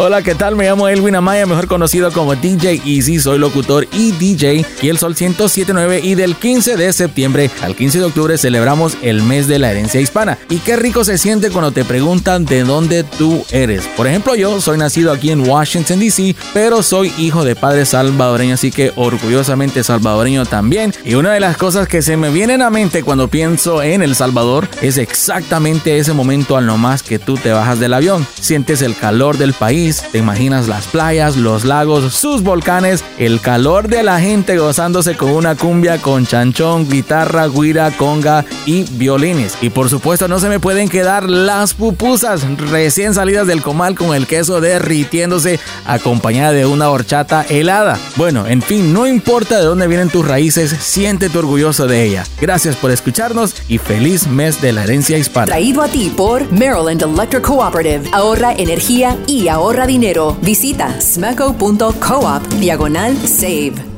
Hola, ¿qué tal? Me llamo Elwin Amaya, mejor conocido como DJ Easy. Soy locutor y DJ y el Sol 1079 y del 15 de septiembre al 15 de octubre celebramos el mes de la herencia hispana. Y qué rico se siente cuando te preguntan de dónde tú eres. Por ejemplo, yo soy nacido aquí en Washington DC, pero soy hijo de padre salvadoreño, así que orgullosamente salvadoreño también. Y una de las cosas que se me vienen a mente cuando pienso en El Salvador es exactamente ese momento al nomás que tú te bajas del avión. Sientes el calor del país te imaginas las playas, los lagos, sus volcanes, el calor de la gente gozándose con una cumbia con chanchón, guitarra, guira, conga y violines. Y por supuesto no se me pueden quedar las pupusas recién salidas del comal con el queso derritiéndose acompañada de una horchata helada. Bueno, en fin, no importa de dónde vienen tus raíces, siéntete orgulloso de ella. Gracias por escucharnos y feliz mes de la herencia hispana. Traído a ti por Maryland Electric Cooperative. Ahorra energía y ahorra dinero. Visita smacko.coop diagonal save.